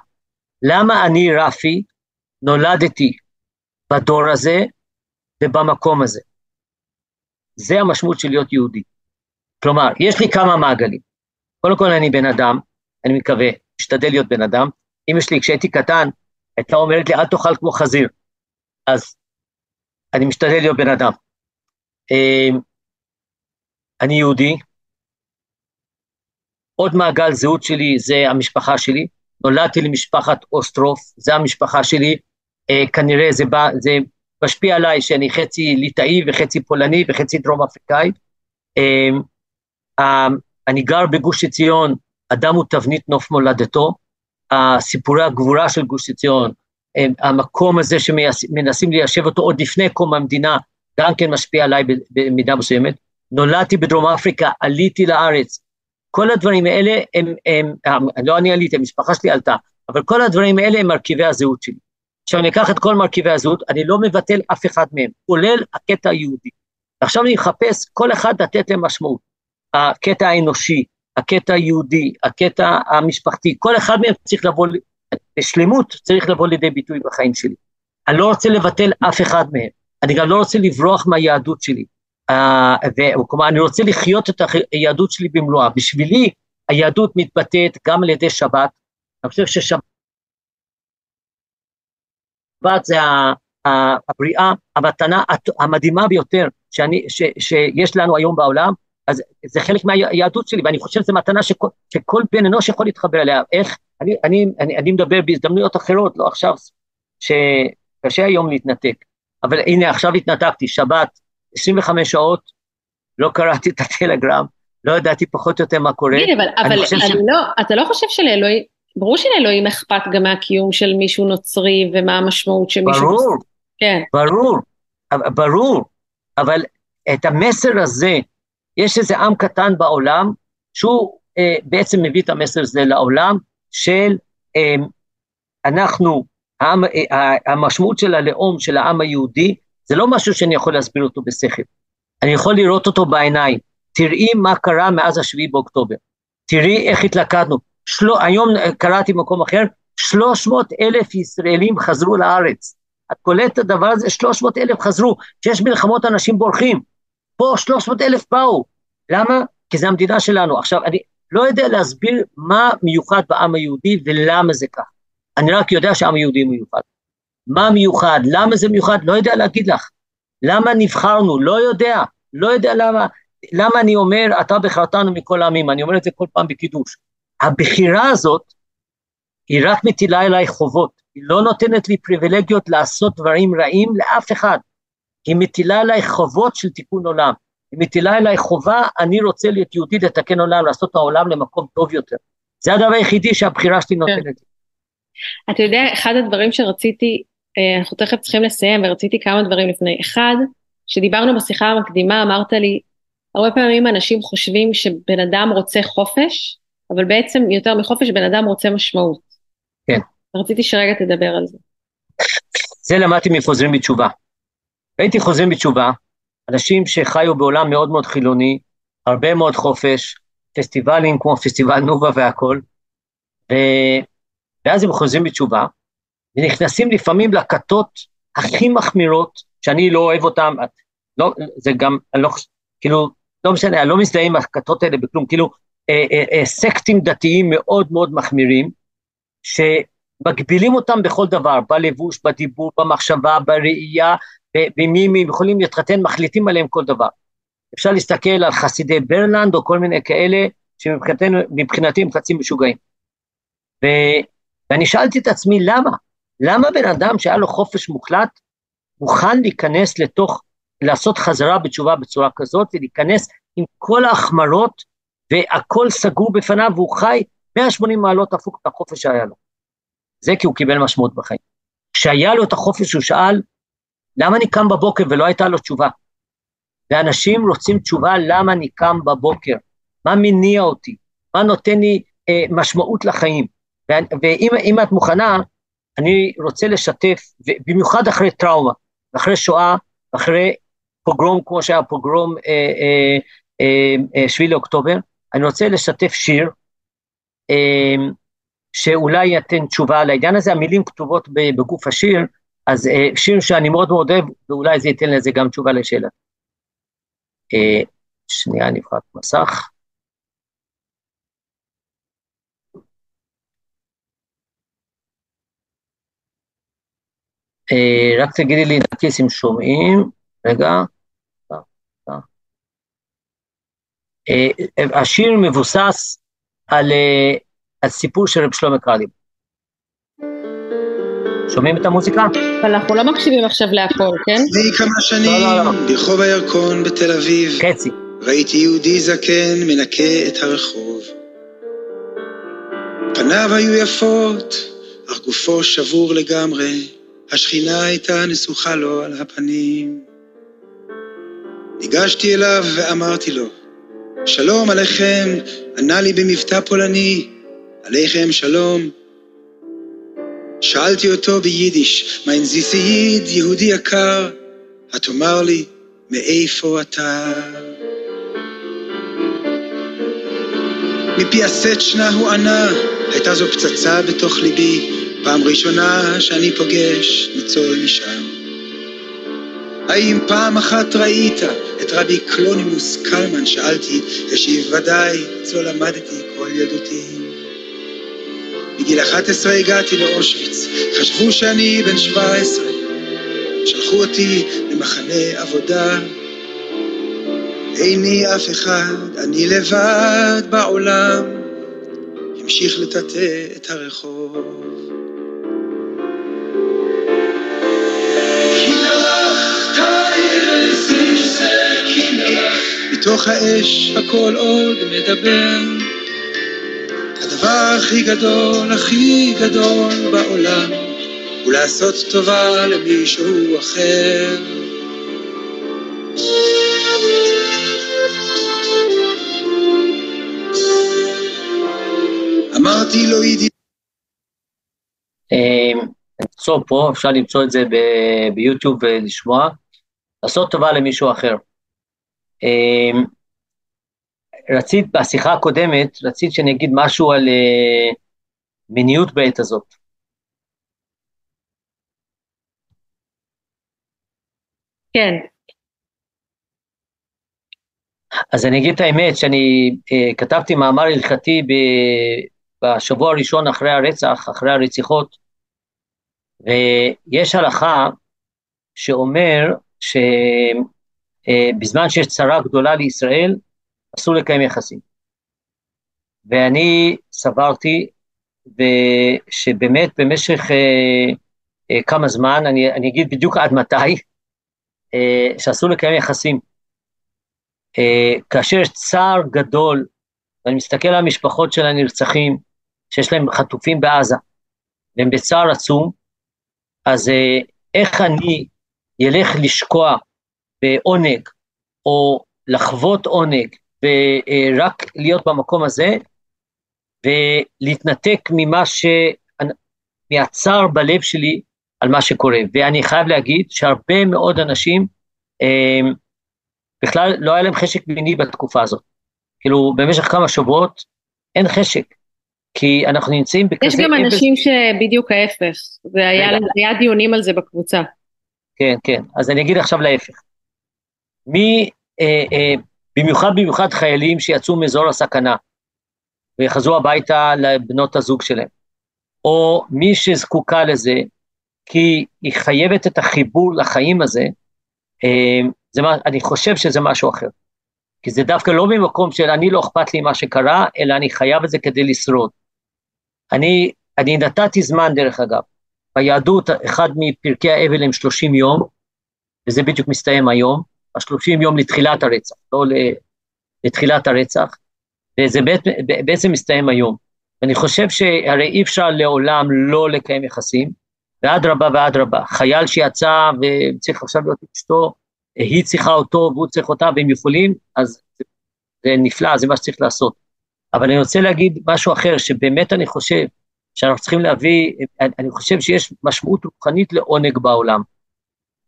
למה אני, רפי, נולדתי בדור הזה ובמקום הזה? זה המשמעות של להיות יהודי. כלומר, יש לי כמה מעגלים. קודם כל אני בן אדם, אני מקווה, משתדל להיות בן אדם. אמא שלי, כשהייתי קטן, הייתה אומרת לי, אל תאכל כמו חזיר. אז אני משתדל להיות בן אדם. אה, אני יהודי, עוד מעגל זהות שלי זה המשפחה שלי, נולדתי למשפחת אוסטרוף, זה המשפחה שלי, אה, כנראה זה, בא, זה משפיע עליי שאני חצי ליטאי וחצי פולני וחצי דרום אפריקאי. אה, אני גר בגוש עציון, אדם הוא תבנית נוף מולדתו, סיפורי הגבורה של גוש עציון, המקום הזה שמנסים ליישב אותו עוד לפני קום המדינה, גם כן משפיע עליי במידה מסוימת. נולדתי בדרום אפריקה, עליתי לארץ, כל הדברים האלה הם, הם, הם לא אני עליתי, המשפחה שלי עלתה, אבל כל הדברים האלה הם מרכיבי הזהות שלי. עכשיו אני אקח את כל מרכיבי הזהות, אני לא מבטל אף אחד מהם, כולל הקטע היהודי. עכשיו אני אחפש כל אחד לתת להם משמעות. הקטע האנושי, הקטע היהודי, הקטע המשפחתי, כל אחד מהם צריך לבוא, בשלמות צריך לבוא לידי ביטוי בחיים שלי. אני לא רוצה לבטל אף אחד מהם, אני גם לא רוצה לברוח מהיהדות שלי. וכלומר, אני רוצה לחיות את היהדות שלי במלואה. בשבילי, היהדות מתבטאת גם על ידי שבת. אני חושב ששבת זה הבריאה, המתנה המדהימה ביותר שאני, ש, שיש לנו היום בעולם, אז זה חלק מהיהדות שלי, ואני חושב שזו מתנה שכל, שכל בן אנוש יכול להתחבר אליה. איך? אני, אני, אני, אני מדבר בהזדמנויות אחרות, לא עכשיו, שקשה היום להתנתק. אבל הנה, עכשיו התנתקתי, שבת, 25 שעות, לא קראתי את הטלגרם, לא ידעתי פחות או יותר מה קורה. הנה, אבל, אבל ש... לא, אתה לא חושב שלאלוהים, ברור שלאלוהים אכפת גם מהקיום של מישהו נוצרי ומה המשמעות של מישהו... ברור, כן. ברור, ברור, אבל את המסר הזה, יש איזה עם קטן בעולם, שהוא אה, בעצם מביא את המסר הזה לעולם, של אה, אנחנו, העם, אה, המשמעות של הלאום של העם היהודי, זה לא משהו שאני יכול להסביר אותו בשכל. אני יכול לראות אותו בעיניים. תראי מה קרה מאז השביעי באוקטובר. תראי איך התלכדנו. של... היום קראתי במקום אחר, 300 אלף ישראלים חזרו לארץ. את קולטת את הדבר הזה? 300 אלף חזרו. כשיש מלחמות אנשים בורחים. פה 300 אלף באו. למה? כי זו המדינה שלנו. עכשיו, אני לא יודע להסביר מה מיוחד בעם היהודי ולמה זה כך. אני רק יודע שהעם היהודי מיוחד. מה מיוחד, למה זה מיוחד, לא יודע להגיד לך. למה נבחרנו, לא יודע, לא יודע למה, למה אני אומר, אתה בחרתנו מכל העמים, אני אומר את זה כל פעם בקידוש. הבחירה הזאת, היא רק מטילה אליי חובות, היא לא נותנת לי פריבילגיות לעשות דברים רעים לאף אחד, היא מטילה אליי חובות של תיקון עולם, היא מטילה אליי חובה, אני רוצה להיות יהודי לתקן עולם, לעשות את העולם למקום טוב יותר. זה הדבר היחידי שהבחירה שלי נותנת לי. אתה יודע, אחד הדברים שרציתי אה, אנחנו תכף צריכים לסיים ורציתי כמה דברים לפני. אחד, כשדיברנו בשיחה המקדימה אמרת לי, הרבה פעמים אנשים חושבים שבן אדם רוצה חופש, אבל בעצם יותר מחופש בן אדם רוצה משמעות. כן. רציתי שרגע תדבר על זה. זה למדתי מחוזרים בתשובה. ראיתי חוזרים בתשובה, אנשים שחיו בעולם מאוד מאוד חילוני, הרבה מאוד חופש, פסטיבלים כמו פסטיבל נובה והכול, ו... ואז הם חוזרים בתשובה, ונכנסים לפעמים לכתות הכי מחמירות, שאני לא אוהב אותן, לא, זה גם, אני לא, כאילו, לא משנה, אני לא מזדהה עם הכתות האלה בכלום, כאילו, אה, אה, אה, סקטים דתיים מאוד מאוד מחמירים, שמגבילים אותם בכל דבר, בלבוש, בדיבור, במחשבה, בראייה, במי הם יכולים להתחתן, מחליטים עליהם כל דבר. אפשר להסתכל על חסידי ברלנד או כל מיני כאלה, שמבחינתי הם חצי משוגעים. ו, ואני שאלתי את עצמי, למה? למה בן אדם שהיה לו חופש מוחלט מוכן להיכנס לתוך, לעשות חזרה בתשובה בצורה כזאת, ולהיכנס עם כל ההחמרות והכל סגור בפניו והוא חי 180 מעלות הפוך את החופש שהיה לו. זה כי הוא קיבל משמעות בחיים. כשהיה לו את החופש הוא שאל, למה אני קם בבוקר ולא הייתה לו תשובה? ואנשים רוצים תשובה למה אני קם בבוקר, מה מניע אותי, מה נותן לי אה, משמעות לחיים. ואם את מוכנה, אני רוצה לשתף, במיוחד אחרי טראומה, אחרי שואה, אחרי פוגרום כמו שהיה פוגרום אה, אה, אה, אה, שביעי לאוקטובר, אני רוצה לשתף שיר אה, שאולי ייתן תשובה על העניין הזה, המילים כתובות בגוף השיר, אז אה, שיר שאני מאוד מאוד אוהב, ואולי זה ייתן לזה גם תשובה לשאלה. אה, שנייה, נבחר מסך. אה, רק תגידי לי, נקיס, אם שומעים, רגע. השיר מבוסס על, על סיפור של רב שלמה קרליב. שומעים את המוזיקה? אבל אנחנו לא מקשיבים עכשיו להכל, כן? לפני כמה שנים, לא, לא, לא. ברחוב הירקון בתל אביב, חצי. ראיתי יהודי זקן מנקה את הרחוב. פניו היו יפות, אך גופו שבור לגמרי, השכינה הייתה נסוכה לו על הפנים. ניגשתי אליו ואמרתי לו, שלום עליכם, ענה לי במבטא פולני, עליכם שלום. שאלתי אותו ביידיש, מיין זיסייד, יהודי יקר, התאמר לי, מאיפה אתה? מפי הסצ'נה הוא ענה, הייתה זו פצצה בתוך ליבי, פעם ראשונה שאני פוגש ניצול משם. האם פעם אחת ראית את רבי קלונימוס קלמן? שאלתי, השיב ודאי, זו למדתי כל ילדותי. בגיל 11 הגעתי לאושוויץ, חשבו שאני בן 17, שלחו אותי למחנה עבודה. איני אף אחד, אני לבד בעולם, המשיך לטאטא את הרחוב. מתוך האש הכל עוד מדבר הדבר הכי גדול, הכי גדול בעולם, הוא לעשות טובה למישהו אחר. אמרתי לו ידידי... למצוא פה, אפשר למצוא את זה ביוטיוב ולשמוע, לעשות טובה למישהו אחר. רצית, בשיחה הקודמת, רצית שאני אגיד משהו על uh, מיניות בעת הזאת. כן. אז אני אגיד את האמת, שאני uh, כתבתי מאמר הלכתי בשבוע הראשון אחרי הרצח, אחרי הרציחות, ויש הלכה שאומר שבזמן uh, שיש צרה גדולה לישראל, אסור לקיים יחסים. ואני סברתי שבאמת במשך אה, אה, כמה זמן, אני, אני אגיד בדיוק עד מתי, אה, שאסור לקיים יחסים. אה, כאשר יש צער גדול, ואני מסתכל על המשפחות של הנרצחים, שיש להם חטופים בעזה, והם בצער עצום, אז אה, איך אני ילך לשקוע בעונג, או לחוות עונג, ורק להיות במקום הזה, ולהתנתק ממה ש... מהצער בלב שלי על מה שקורה. ואני חייב להגיד שהרבה מאוד אנשים, אה, בכלל לא היה להם חשק מיני בתקופה הזאת. כאילו, במשך כמה שבועות אין חשק, כי אנחנו נמצאים בכזה... יש גם אנשים שבדיוק ההפך, והיה דיונים על זה בקבוצה. כן, כן, אז אני אגיד עכשיו להפך. מי... אה, אה, במיוחד במיוחד חיילים שיצאו מאזור הסכנה וחזרו הביתה לבנות הזוג שלהם, או מי שזקוקה לזה, כי היא חייבת את החיבור לחיים הזה, אה, זה מה, אני חושב שזה משהו אחר. כי זה דווקא לא ממקום של אני לא אכפת לי מה שקרה, אלא אני חייב את זה כדי לשרוד. אני, אני נתתי זמן, דרך אגב, ביהדות, אחד מפרקי האבל הם 30 יום, וזה בדיוק מסתיים היום, השלושים יום לתחילת הרצח, לא לתחילת הרצח, וזה בעצם מסתיים היום. אני חושב שהרי אי אפשר לעולם לא לקיים יחסים, ואדרבה ואדרבה, חייל שיצא וצריך עכשיו להיות אשתו, היא צריכה אותו והוא צריך אותה והם יכולים, אז זה נפלא, זה מה שצריך לעשות. אבל אני רוצה להגיד משהו אחר, שבאמת אני חושב שאנחנו צריכים להביא, אני חושב שיש משמעות רוחנית לעונג בעולם.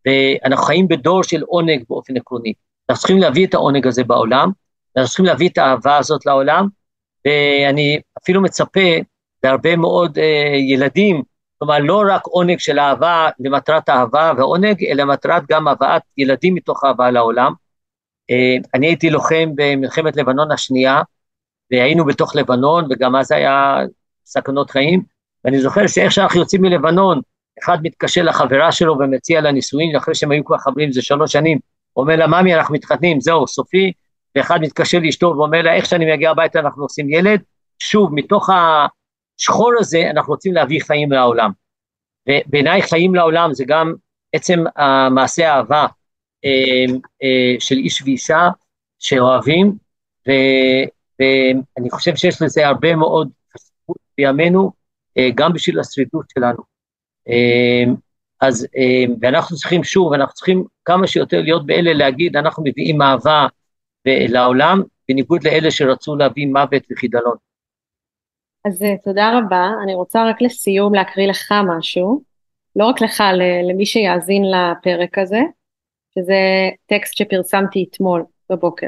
ואנחנו חיים בדור של עונג באופן עקרוני. אנחנו צריכים להביא את העונג הזה בעולם, ואנחנו צריכים להביא את האהבה הזאת לעולם, ואני אפילו מצפה להרבה מאוד אה, ילדים, כלומר לא רק עונג של אהבה למטרת אהבה ועונג, אלא למטרת גם הבאת ילדים מתוך אהבה לעולם. אה, אני הייתי לוחם במלחמת לבנון השנייה, והיינו בתוך לבנון, וגם אז היה סכנות חיים, ואני זוכר שאיך שאנחנו יוצאים מלבנון, אחד מתקשר לחברה שלו ומציע לה נישואין, אחרי שהם היו כבר חברים זה שלוש שנים, אומר לה, ממי, אנחנו מתחתנים, זהו, סופי, ואחד מתקשר לאשתו ואומר לה, איך שאני מגיע הביתה אנחנו עושים ילד, שוב, מתוך השחור הזה אנחנו רוצים להביא חיים לעולם. ובעיניי חיים לעולם זה גם עצם מעשה האהבה אה, אה, של איש ואישה שאוהבים, ו, ואני חושב שיש לזה הרבה מאוד חשיבות בימינו, אה, גם בשביל השרידות שלנו. אז, ואנחנו צריכים שוב, אנחנו צריכים כמה שיותר להיות באלה להגיד, אנחנו מביאים אהבה לעולם, בניגוד לאלה שרצו להביא מוות וחידלון. אז תודה רבה, אני רוצה רק לסיום להקריא לך משהו, לא רק לך, למי שיאזין לפרק הזה, שזה טקסט שפרסמתי אתמול בבוקר.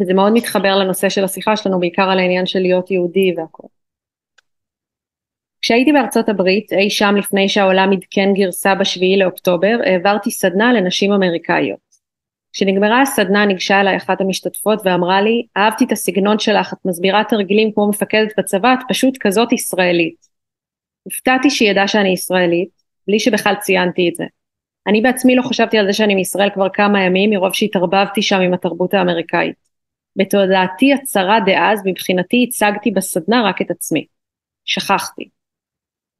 וזה מאוד מתחבר לנושא של השיחה שלנו, בעיקר על העניין של להיות יהודי והכל. כשהייתי בארצות הברית, אי שם לפני שהעולם עדכן גרסה בשביעי לאוקטובר, העברתי סדנה לנשים אמריקאיות. כשנגמרה הסדנה ניגשה אליי אחת המשתתפות ואמרה לי, אהבתי את הסגנון שלך, את מסבירה תרגילים כמו מפקדת בצבא, את פשוט כזאת ישראלית. הופתעתי שהיא ידעה שאני ישראלית, בלי שבכלל ציינתי את זה. אני בעצמי לא חשבתי על זה שאני מישראל כבר כמה ימים, מרוב שהתערבבתי שם עם התרבות האמריקאית. בתודעתי הצרה דאז, מבחינתי הצגתי בסדנה רק את עצמי. שכחתי.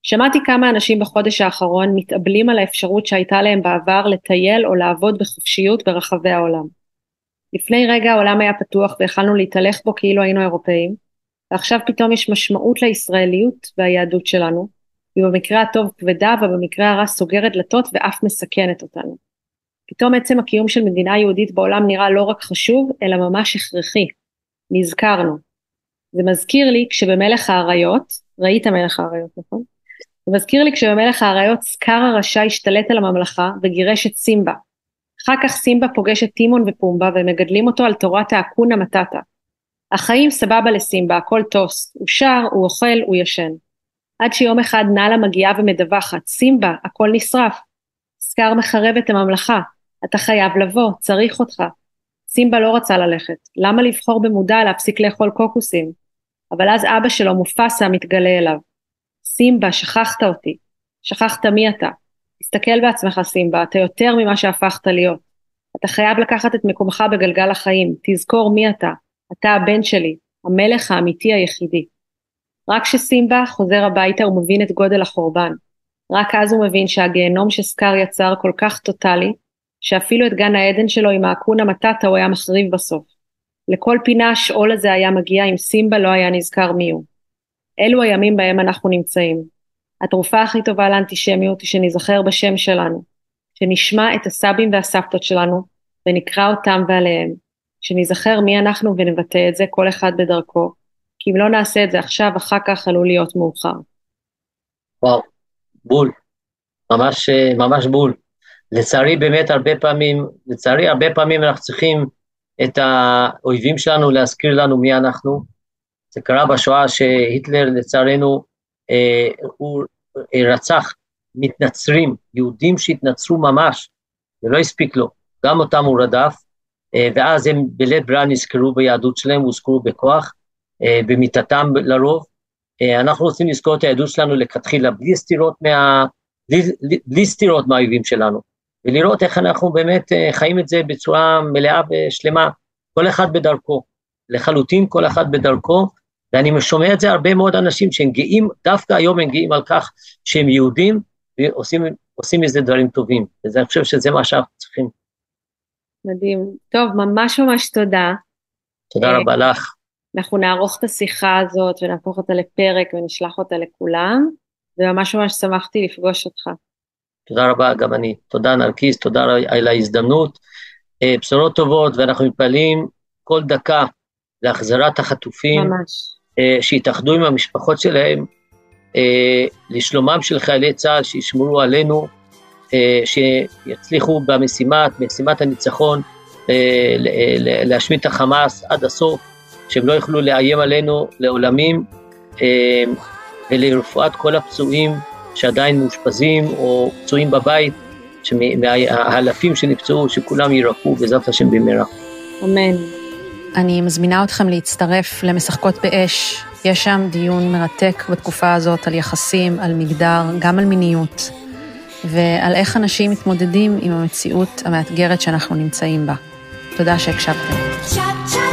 שמעתי כמה אנשים בחודש האחרון מתאבלים על האפשרות שהייתה להם בעבר לטייל או לעבוד בחופשיות ברחבי העולם. לפני רגע העולם היה פתוח והחלנו להתהלך בו כאילו היינו אירופאים, ועכשיו פתאום יש משמעות לישראליות והיהדות שלנו, היא במקרה הטוב כבדה ובמקרה הרע סוגרת דלתות ואף מסכנת אותנו. פתאום עצם הקיום של מדינה יהודית בעולם נראה לא רק חשוב, אלא ממש הכרחי. נזכרנו. זה מזכיר לי כשבמלך האריות, ראית מלך האריות נכון? זה מזכיר לי כשבמלך האריות סקר הרשע השתלט על הממלכה וגירש את סימבה. אחר כך סימבה פוגש את טימון ופומבה ומגדלים אותו על תורת האקונה מטאטה. החיים סבבה לסימבה, הכל טוסט, הוא שר, הוא אוכל, הוא ישן. עד שיום אחד נאלה מגיעה ומדווחת, סימבה, הכל נשרף. סקאר מחרב את הממלכה, אתה חייב לבוא, צריך אותך. סימבה לא רצה ללכת, למה לבחור במודע להפסיק לאכול קוקוסים? אבל אז אבא שלו, מופסה, מתגלה אליו. סימבה, שכחת אותי. שכחת מי אתה. תסתכל בעצמך, סימבה, אתה יותר ממה שהפכת להיות. אתה חייב לקחת את מקומך בגלגל החיים, תזכור מי אתה. אתה הבן שלי, המלך האמיתי היחידי. רק כשסימבה חוזר הביתה הוא מבין את גודל החורבן. רק אז הוא מבין שהגיהנום שסקאר יצר כל כך טוטאלי, שאפילו את גן העדן שלו עם האקונה מטאטה הוא היה מחריב בסוף. לכל פינה השאול הזה היה מגיע אם סימבה לא היה נזכר מי הוא. אלו הימים בהם אנחנו נמצאים. התרופה הכי טובה לאנטישמיות היא שניזכר בשם שלנו, שנשמע את הסבים והסבתות שלנו ונקרא אותם ועליהם, שניזכר מי אנחנו ונבטא את זה כל אחד בדרכו, כי אם לא נעשה את זה עכשיו, אחר כך עלול להיות מאוחר. וואו, בול, ממש, ממש בול. לצערי באמת הרבה פעמים, לצערי הרבה פעמים אנחנו צריכים את האויבים שלנו להזכיר לנו מי אנחנו. זה קרה בשואה שהיטלר לצערנו, אה, הוא אה, רצח מתנצרים, יהודים שהתנצרו ממש, זה לא הספיק לו, גם אותם הוא רדף, אה, ואז הם בלית ברירה נזכרו ביהדות שלהם, הוזכרו בכוח, אה, במיטתם לרוב. אה, אנחנו רוצים לזכור את היהדות שלנו לכתחילה, בלי סתירות, מה, בלי, בלי סתירות מהאויבים שלנו, ולראות איך אנחנו באמת חיים את זה בצורה מלאה ושלמה, כל אחד בדרכו, לחלוטין כל אחד בדרכו, ואני שומע את זה הרבה מאוד אנשים שהם גאים, דווקא היום הם גאים על כך שהם יהודים, ועושים מזה דברים טובים, ואני חושב שזה מה שאנחנו צריכים. מדהים. טוב, ממש ממש תודה. תודה רבה לך. אנחנו נערוך את השיחה הזאת ונהפוך אותה לפרק ונשלח אותה לכולם, וממש ממש שמחתי לפגוש אותך. תודה רבה, גם אני. תודה נרקיס, תודה על ההזדמנות. אה, בשורות טובות, ואנחנו מתפללים כל דקה להחזרת החטופים. ממש. אה, שיתאחדו עם המשפחות שלהם, אה, לשלומם של חיילי צה"ל, שישמרו עלינו, שיצליחו במשימת, משימת הניצחון, להשמיד את החמאס עד הסוף. שהם לא יוכלו לאיים עלינו לעולמים, אה, ולרפואת כל הפצועים שעדיין מאושפזים או פצועים בבית, מהאלפים שנפצעו, שכולם יירפאו בעזרת השם במהרה. אמן. אני מזמינה אתכם להצטרף למשחקות באש. יש שם דיון מרתק בתקופה הזאת על יחסים, על מגדר, גם על מיניות, ועל איך אנשים מתמודדים עם המציאות המאתגרת שאנחנו נמצאים בה. תודה שהקשבתם.